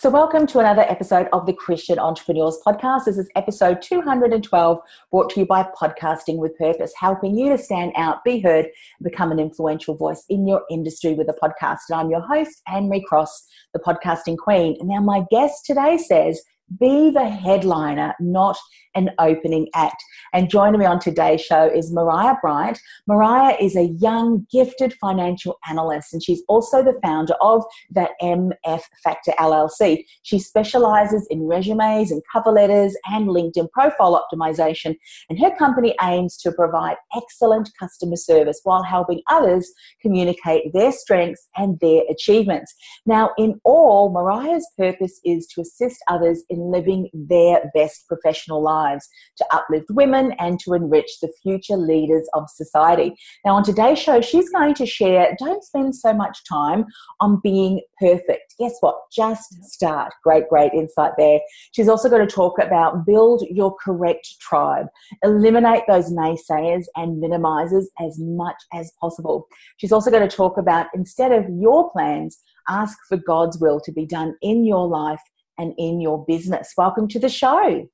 So, welcome to another episode of the Christian Entrepreneurs Podcast. This is episode 212, brought to you by Podcasting with Purpose, helping you to stand out, be heard, become an influential voice in your industry with a podcast. And I'm your host, Anne Marie Cross, the podcasting queen. And now, my guest today says, be the headliner, not an opening act. And joining me on today's show is Mariyah Bryant. Mariyah is a young, gifted financial analyst, and she's also the founder of the MF Factor LLC. She specializes in resumes and cover letters and LinkedIn profile optimization, and her company aims to provide excellent customer service while helping others communicate their strengths and their achievements. Now, in all, Mariyah's purpose is to assist others in living their best professional lives, to uplift women, and to enrich the future leaders of society. Now, on today's show, she's going to share don't spend so much time on being perfect. Guess what? Just start. Great, great insight there. She's also going to talk about build your correct tribe, eliminate those naysayers and minimizers as much as possible. She's also going to talk about instead of your plans, ask for God's will to be done in your life and in your business. Welcome to the show.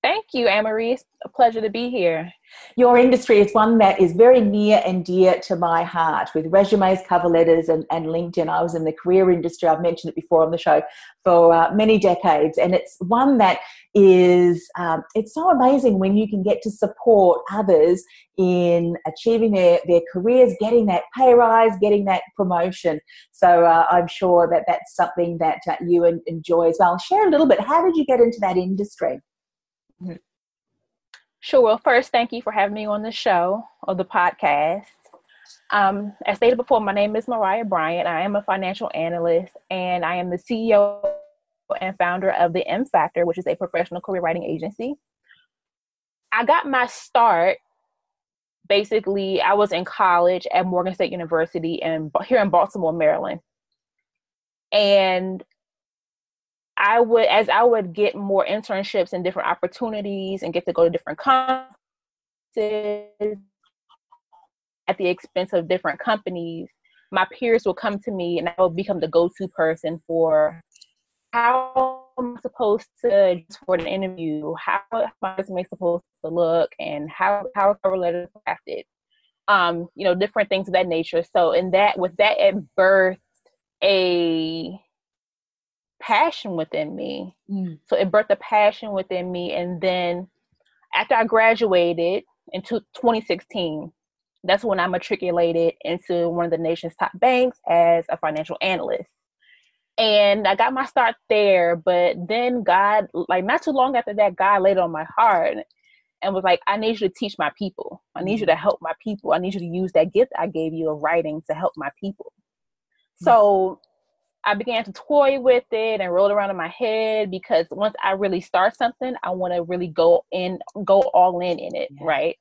Thank you, Anne-Marie. It's a pleasure to be here. Your industry is one that is very near and dear to my heart with resumes, cover letters, and, and LinkedIn. I was in the career industry, I've mentioned it before on the show, for uh, many decades. And it's one that is, um, it's so amazing when you can get to support others in achieving their, their careers, getting that pay rise, getting that promotion. So uh, I'm sure that that's something that uh, you enjoy as well. Share a little bit. How did you get into that industry? Sure. Well, first, thank you for having me on the show or the podcast. Um, as stated before, my name is Mariyah Bryant. I am a financial analyst and I am the CEO and founder of the M Factor, which is a professional career writing agency. I got my start basically, I was in college at Morgan State University in, here in Baltimore, Maryland. And I would, as I would get more internships and different opportunities and get to go to different conferences at the expense of different companies, my peers will come to me and I will become the go-to person for how am I supposed to for an interview, how my resume supposed to look, and how how a cover letter crafted. Um, you know, different things of that nature. So in that with that it birthed a passion within me. Mm. So it birthed a passion within me. And then after I graduated in 2016, that's when I matriculated into one of the nation's top banks as a financial analyst. And I got my start there, but then God, like not too long after that, God laid on my heart and was like, I need you to teach my people. I need you to mm. help my people. I need you to use that gift I gave you of writing to help my people. So I began to toy with it and roll it around in my head because once I really start something, I want to really go in, go all in in it, yeah. right?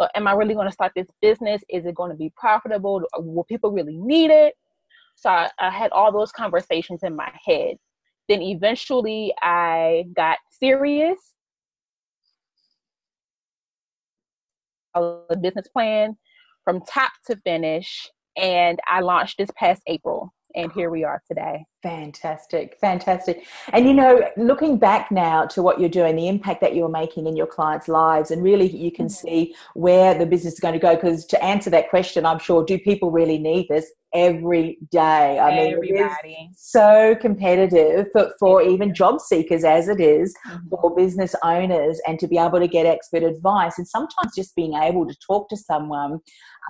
So, am I really going to start this business? Is it going to be profitable? Will people really need it? So, I, I had all those conversations in my head. Then, eventually, I got serious. A business plan from top to finish, and I launched this past April and here we are today. Fantastic, fantastic. And you know, looking back now to what you're doing, the impact that you're making in your clients' lives, and really you can mm-hmm. see where the business is going to go. Because to answer that question, I'm sure, do people really need this? Every day. I Everybody. mean, so competitive for, for even job seekers as it is mm-hmm. for business owners, and to be able to get expert advice, and sometimes just being able to talk to someone,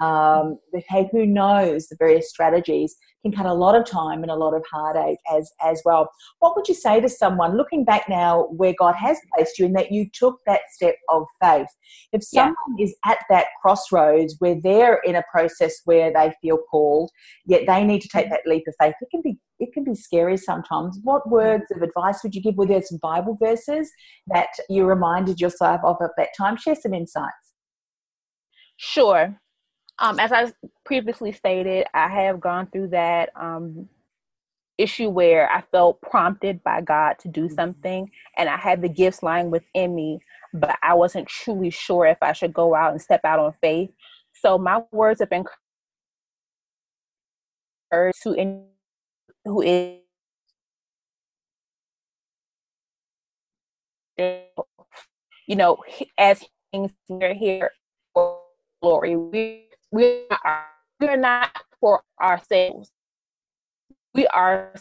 um, hey, who knows the various strategies can cut a lot of time and a lot of heartache as as well. What would you say to someone looking back now where God has placed you and that you took that step of faith? If someone yeah. is at that crossroads where they're in a process where they feel called, yet they need to take that leap of faith, it can be it can be scary sometimes. What words of advice would you give? Were there some Bible verses that you reminded yourself of at that time? Share some insights. Sure. Um, as I previously stated, I have gone through that um, issue where I felt prompted by God to do mm-hmm. something, and I had the gifts lying within me, but I wasn't truly sure if I should go out and step out on faith. So my words have been to any who is you know, as things we're here for glory. We we are we're not for ourselves. We are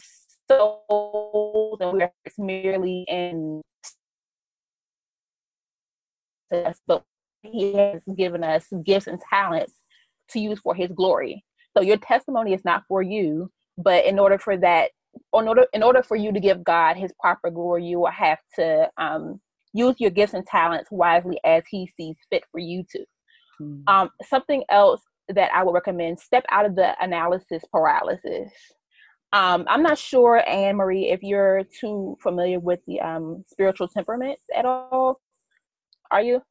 souls and we're merely in but he has given us gifts and talents to use for his glory. So your testimony is not for you, but in order for that in order in order for you to give God his proper glory, you will have to um, use your gifts and talents wisely as he sees fit for you to. Mm. Um, something else that I would recommend step out of the analysis paralysis. Um, I'm not sure, Anne Marie, if you're too familiar with the um, spiritual temperaments at all. Are you?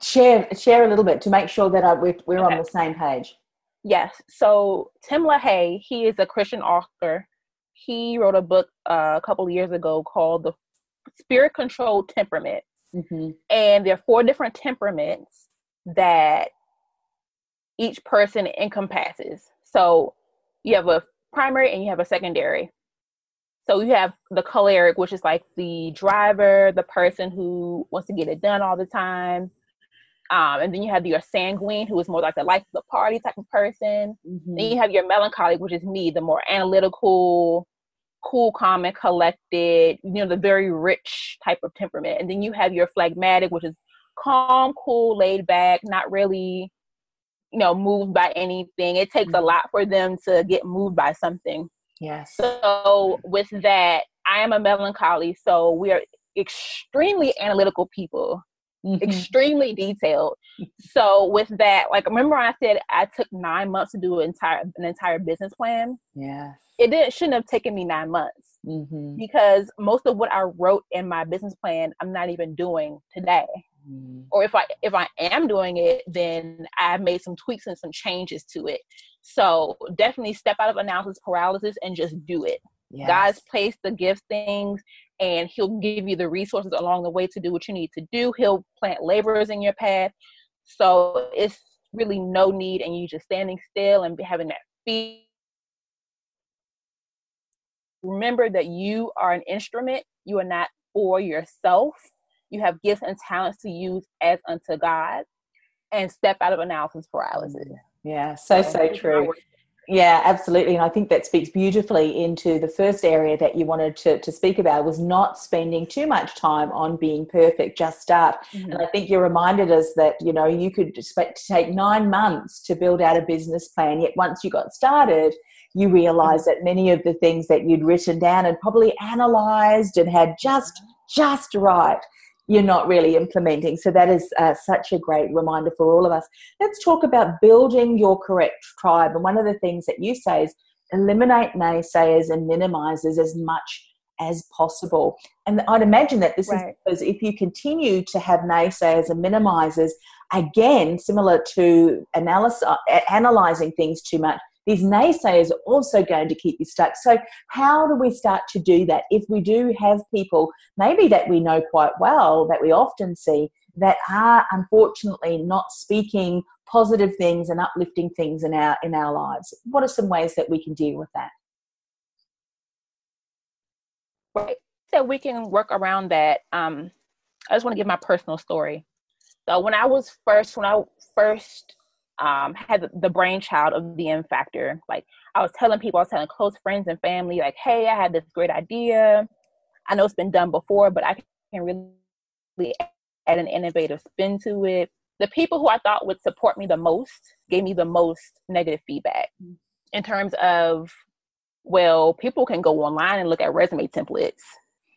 Share share a little bit to make sure that I, we're, we're okay. on the same page. Yes. So Tim LaHaye, he is a Christian author. He wrote a book uh, a couple years ago called The Spirit Controlled Temperament. Mm-hmm. And there are four different temperaments that each person encompasses. So you have a primary and you have a secondary. So you have the choleric, which is like the driver, the person who wants to get it done all the time. Um, and then you have your sanguine, who is more like the life of the party type of person. Mm-hmm. Then you have your melancholic, which is me, the more analytical, cool, calm, and collected, you know, the very rich type of temperament. And then you have your phlegmatic, which is calm, cool, laid back, not really, you know, moved by anything. It takes a mm-hmm. lot for them to get moved by something. Yes. So with that, I am a melancholy, so we are extremely analytical people. Mm-hmm. extremely detailed. So with that, like remember I said I took nine months to do an entire an entire business plan. Yes. It didn't shouldn't have taken me nine months mm-hmm. because most of what I wrote in my business plan I'm not even doing today. Mm-hmm. Or if I if I am doing it, then I've made some tweaks and some changes to it. So definitely step out of analysis paralysis and just do it. Yes. God's placed the gift things and he'll give you the resources along the way to do what you need to do. He'll plant laborers in your path. So it's really no need and you just standing still and having that fear. Remember that you are an instrument. You are not for yourself. You have gifts and talents to use as unto God and step out of analysis paralysis. Yeah, so, so true. Yeah, absolutely. And I think that speaks beautifully into the first area that you wanted to, to speak about was not spending too much time on being perfect, just start. Mm-hmm. And I think you reminded us that, you know, you could expect to take nine months to build out a business plan, yet once you got started, you realized mm-hmm. that many of the things that you'd written down and probably analyzed and had just just right you're not really implementing. So that is uh, such a great reminder for all of us. Let's talk about building your correct tribe. And one of the things that you say is eliminate naysayers and minimizers as much as possible. And I'd imagine that this right. is because if you continue to have naysayers and minimizers, again, similar to analysis, uh, analyzing things too much, these naysayers are also going to keep you stuck. So, how do we start to do that if we do have people, maybe that we know quite well, that we often see, that are unfortunately not speaking positive things and uplifting things in our in our lives? What are some ways that we can deal with that? Right. That we can work around that. Um, I just want to give my personal story. So when I was first, when I first um, had the brainchild of the M Factor. Like I was telling people, I was telling close friends and family, like, "Hey, I had this great idea. I know it's been done before, but I can really add an innovative spin to it." The people who I thought would support me the most gave me the most negative feedback in terms of, well, people can go online and look at resume templates,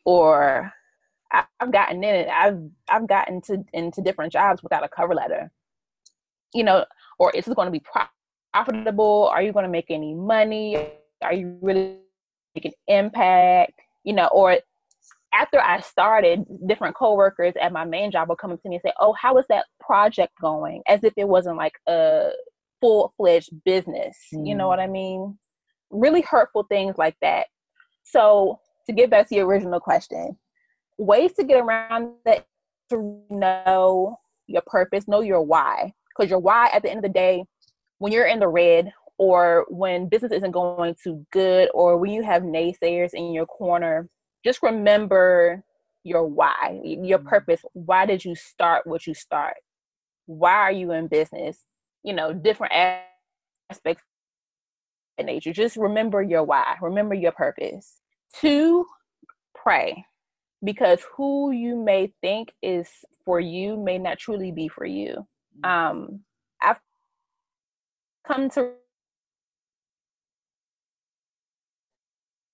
or I've gotten in. I've I've gotten to into different jobs without a cover letter. You know, or is it going to be profitable? Are you going to make any money? Are you really making impact? You know, or after I started, different coworkers at my main job will come up to me and say, "Oh, how is that project going?" As if it wasn't like a full fledged business. Mm. You know what I mm. mean? Really hurtful things like that. So, to get back to your original question, ways to get around that to know your purpose, know your why because your why at the end of the day when you're in the red or when business isn't going too good or when you have naysayers in your corner just remember your why, your Mm. purpose. Why did you start what you start? Why are you in business? You know, different aspects of nature. Just remember your why, remember your purpose. Two, pray. Because who you may think is for you may not truly be for you. Mm. Um, I've come to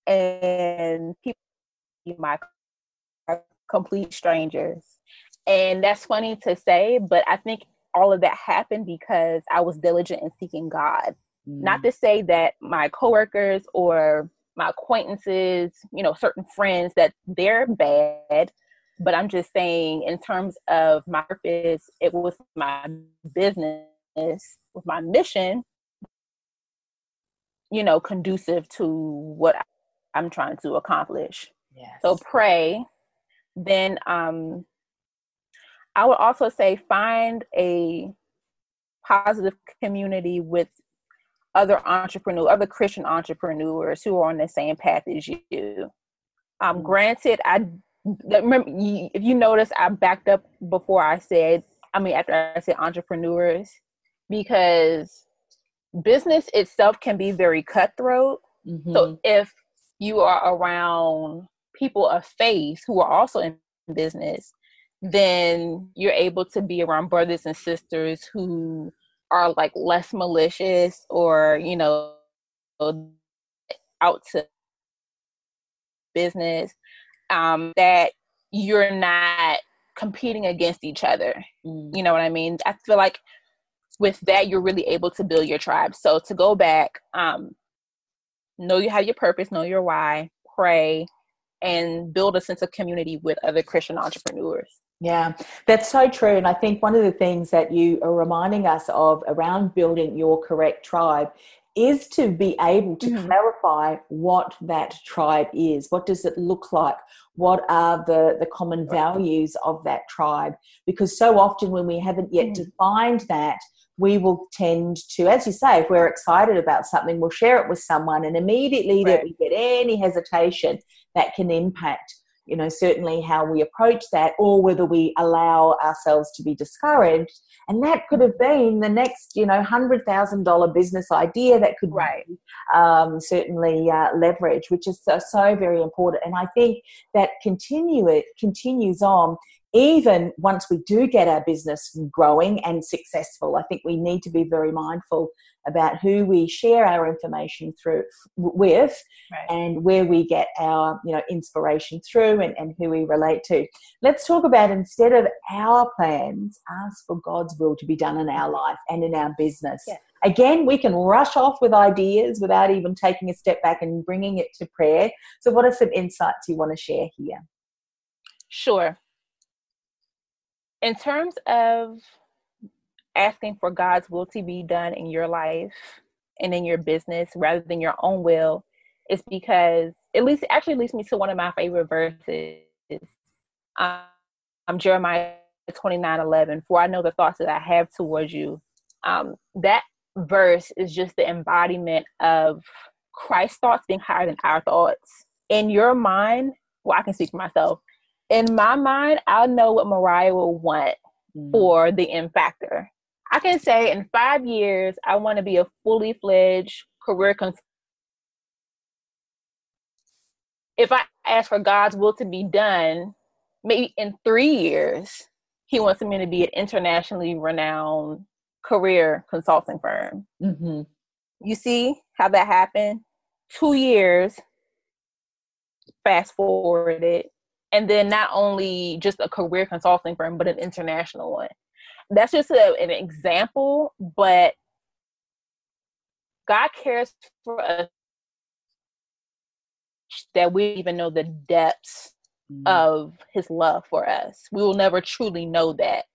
and people my complete strangers. And that's funny to say, but I think all of that happened because I was diligent in seeking God. Not Mm. to say that my coworkers or my acquaintances, you know, certain friends that they're bad, but I'm just saying in terms of my purpose, it was my business, with my mission, you know, conducive to what I'm trying to accomplish. Yes. So pray. Then um I would also say find a positive community with other entrepreneurs, other Christian entrepreneurs who are on the same path as you. Um, Mm. granted, I remember you- if you notice, I backed up before I said, I mean, after I said entrepreneurs, because business itself can be very cutthroat. Mhm. So if you are around people of faith who are also in business, then you're able to be around brothers and sisters who are like less malicious or, you know, out to business um, that you're not competing against each other. Mm. You know what I mean? I feel like with that, you're really able to build your tribe. So to go back, um, know you have your purpose, know your why, pray, and build a sense of community with other Christian entrepreneurs. Yeah, that's so true. And I think one of the things that you are reminding us of around building your correct tribe is to be able to Mhm. clarify what that tribe is. What does it look like? What are the, the common values of that tribe? Because so often when we haven't yet Mhm. defined that, we will tend to, as you say, if we're excited about something, we'll share it with someone, and immediately that we get any hesitation, that can impact you know certainly how we approach that or whether we allow ourselves to be discouraged. And that could have been the next you know hundred thousand dollar business idea that could Right. um, certainly uh, leverage which is so, so very important. And i think that continue it continues on even once we do get our business growing and successful. I think we need to be very mindful about who we share our information through with Right. and where we get our you know inspiration through and, and who we relate to let's talk about instead of our plans ask for god's will to be done in our life and in our business Yeah. again we can rush off with ideas without even taking a step back and bringing it to prayer so what are some insights you want to share here Sure. In terms of asking for God's will to be done in your life and in your business rather than your own will, is because at least actually leads me to one of my favorite verses. Um, Jeremiah 29 11. For I know the thoughts that I have towards you. Um, that verse is just the embodiment of Christ's thoughts being higher than our thoughts. In your mind, well, I can speak for myself. In my mind, I'll know what Mariyah will want Mm. for the M factor. I can say in five years, I want to be a fully fledged career consultant. If I ask for God's will to be done, maybe in three years, He wants me to be an internationally renowned career consulting firm. Mhm. You see how that happened? Two years, fast forwarded, and then not only just a career consulting firm, but an international one. That's just a, an example, but God cares for us that we even know the depths Mm. of his love for us. We will never truly know that.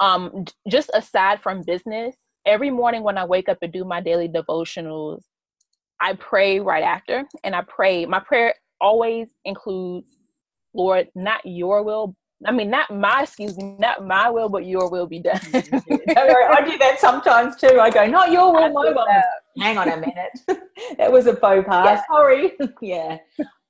Um, just aside from business, every morning when I wake up and do my daily devotionals, I pray right after, and I pray. My prayer always includes, Lord, not your will. I mean, not my, excuse me, not my will, but your will be done. I do that sometimes too. I go, not your will, my will. Hang on a minute. that was a faux pas. Yeah. Sorry. yeah.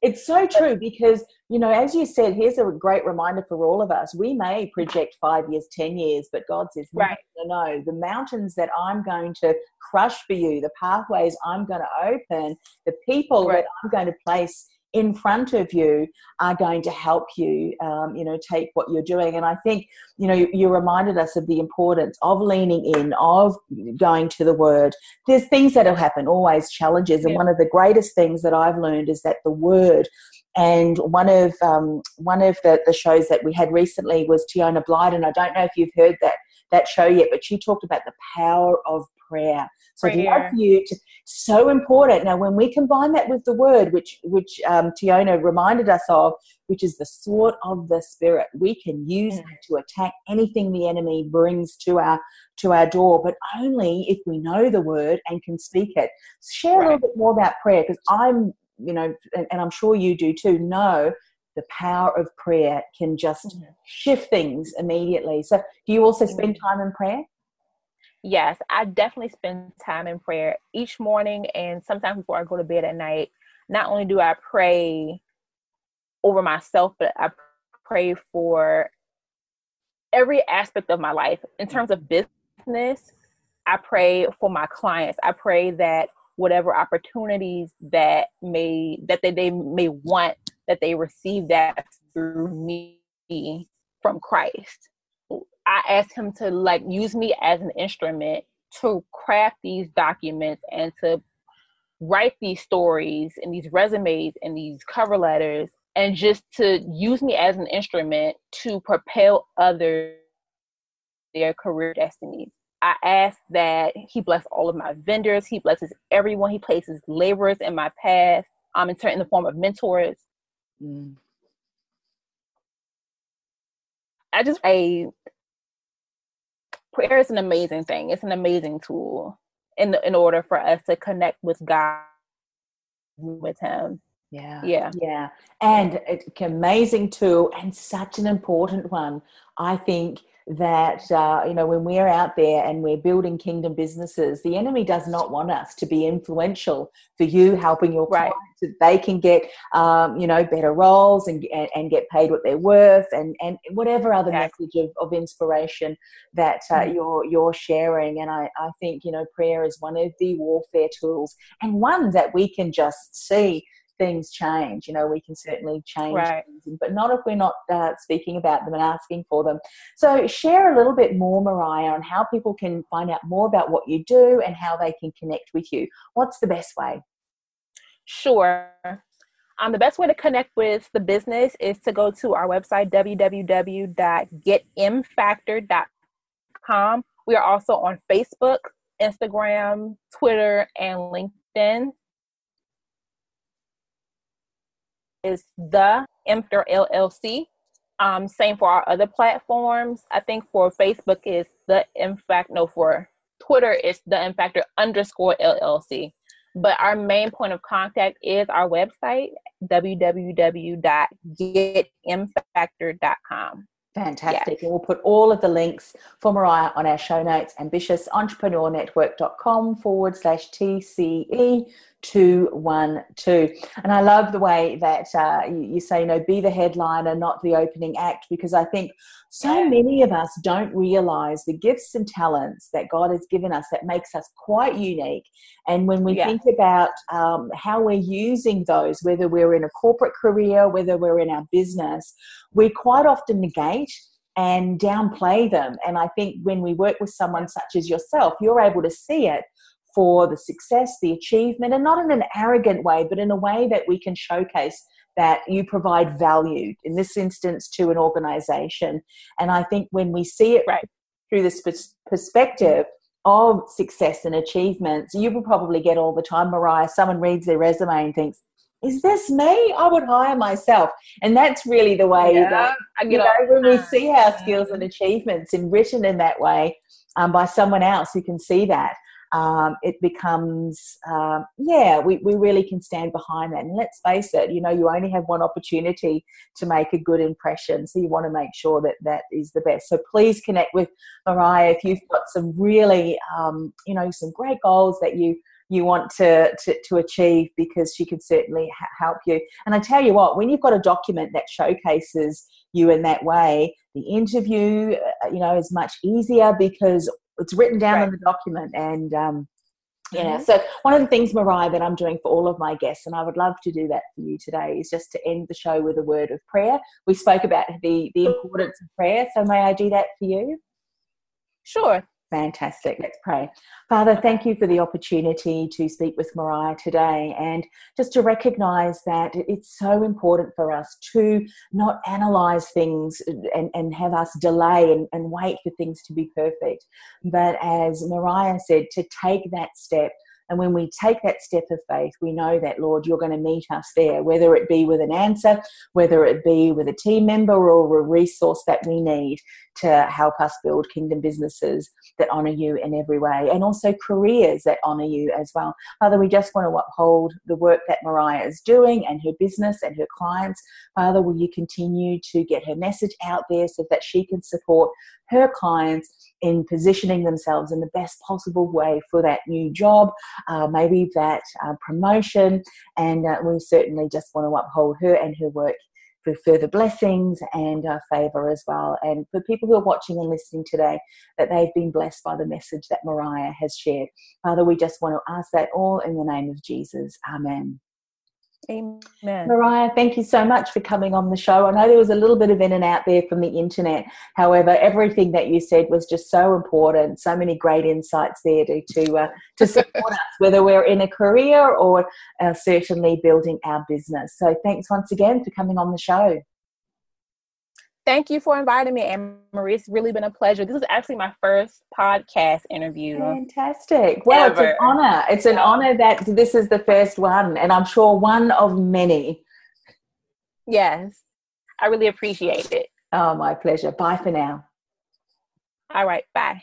It's so true because, you know, as you said, here's a great reminder for all of us. We may project five years, 10 years, but God says, right. no, no, the mountains that I'm going to crush for you, the pathways I'm going to open, the people right. that I'm going to place in front of you are going to help you, um, you know, take what you're doing. And I think, you know, you, you, reminded us of the importance of leaning in, of going to the word. There's things that'll happen, always challenges. And one of the greatest things that I've learned is that the word and one of um, one of the, the shows that we had recently was Tiona Blyden. I don't know if you've heard that that show yet, but she talked about the power of prayer. So prayer. love you to so important. Now, when we combine that with the word, which which um, Tiona reminded us of, which is the sword of the spirit, we can use mm. that to attack anything the enemy brings to our to our door, but only if we know the word and can speak it. Share right. a little bit more about prayer because I'm, you know, and, and I'm sure you do too. Know the power of prayer can just mm-hmm. shift things immediately. So, do you also spend mm-hmm. time in prayer? Yes, I definitely spend time in prayer each morning and sometimes before I go to bed at night. Not only do I pray over myself, but I pray for every aspect of my life. In terms of business, I pray for my clients. I pray that whatever opportunities that may that they, they may want that they receive that through me from Christ. I asked him to like use me as an instrument to craft these documents and to write these stories and these resumes and these cover letters and just to use me as an instrument to propel others their career destinies. I ask that he bless all of my vendors, he blesses everyone, he places laborers in my path, um, in, in the form of mentors. Mm. I just a prayer is an amazing thing. It's an amazing tool in in order for us to connect with God with him. Yeah. Yeah. Yeah. And it's amazing tool and such an important one. I think that uh, you know when we're out there and we're building kingdom businesses the enemy does not want us to be influential for you helping your right. clients that they can get um, you know better roles and, and, and get paid what they're worth and and whatever other message of, of inspiration that uh, mm-hmm. you're you're sharing and I, I think you know prayer is one of the warfare tools and one that we can just see things change. You know, we can certainly change right. things, but not if we're not uh, speaking about them and asking for them. So, share a little bit more, Mariyah, on how people can find out more about what you do and how they can connect with you. What's the best way? Sure. Um, the best way to connect with the business is to go to our website, www.getmfactor.com. We are also on Facebook, Instagram, Twitter, and LinkedIn. Is the MFactor LLC. Um, same for our other platforms. I think for Facebook is the Infact. No, for Twitter it's the MFactor underscore LLC. But our main point of contact is our website www.getmfactor.com. Fantastic. Yes. And we'll put all of the links for Mariyah on our show notes, ambitiousentrepreneurnetwork.com forward slash TCE 212. And I love the way that uh, you, you, say, you know, be the headliner, not the opening act, because I think so many of us don't realize the gifts and talents that God has given us that makes us quite unique. And when we yeah. think about um, how we're using those, whether we're in a corporate career, whether we're in our business, we quite often negate and downplay them. And I think when we work with someone such as yourself, you're able to see it for the success, the achievement, and not in an arrogant way, but in a way that we can showcase that you provide value, in this instance, to an organization. And I think when we see it right. through this perspective, of success and achievements, you will probably get all the time, Mariyah. Someone reads their resume and thinks, is this me? I would hire myself. And that's really the way yeah, that, you know, when we see our skills and achievements and written in that way um, by someone else who can see that, um, it becomes, uh, yeah, we, we really can stand behind that. And let's face it, you know, you only have one opportunity to make a good impression. So you want to make sure that that is the best. So please connect with Mariyah if you've got some really, um, you know, some great goals that you you want to, to, to achieve because she can certainly ha- help you. And I tell you what, when you've got a document that showcases you in that way, the interview, uh, you know, is much easier because it's written down right. in the document and um, yeah. Mm-hmm. So one of the things, Mariyah, that I'm doing for all of my guests, and I would love to do that for you today, is just to end the show with a word of prayer. We spoke about the the importance of prayer. So may I do that for you? Sure. Fantastic. Let's pray. Father, thank you for the opportunity to speak with Mariyah today and just to recognize that it's so important for us to not analyze things and, and have us delay and, and wait for things to be perfect, but as Mariyah said, to take that step and when we take that step of faith, we know that, Lord, you're going to meet us there, whether it be with an answer, whether it be with a team member or a resource that we need to help us build kingdom businesses that honor you in every way and also careers that honor you as well. Father, we just want to uphold the work that Mariyah is doing and her business and her clients. Father, will you continue to get her message out there so that she can support her clients in positioning themselves in the best possible way for that new job, uh, maybe that uh, promotion. And uh, we certainly just want to uphold her and her work for further blessings and uh, favor as well. And for people who are watching and listening today, that they've been blessed by the message that Mariyah has shared. Father, we just want to ask that all in the name of Jesus. Amen. Amen. Mariyah, thank you so much for coming on the show. I know there was a little bit of in and out there from the internet. However, everything that you said was just so important. So many great insights there to to, uh, to support us, whether we're in a career or uh, certainly building our business. So thanks once again for coming on the show thank you for inviting me, Anne Marie. It's really been a pleasure. This is actually my first podcast interview. Fantastic. Well, ever. it's an honor. It's an honor that this is the first one, and I'm sure one of many. Yes, I really appreciate it. Oh, my pleasure. Bye for now. All right. Bye.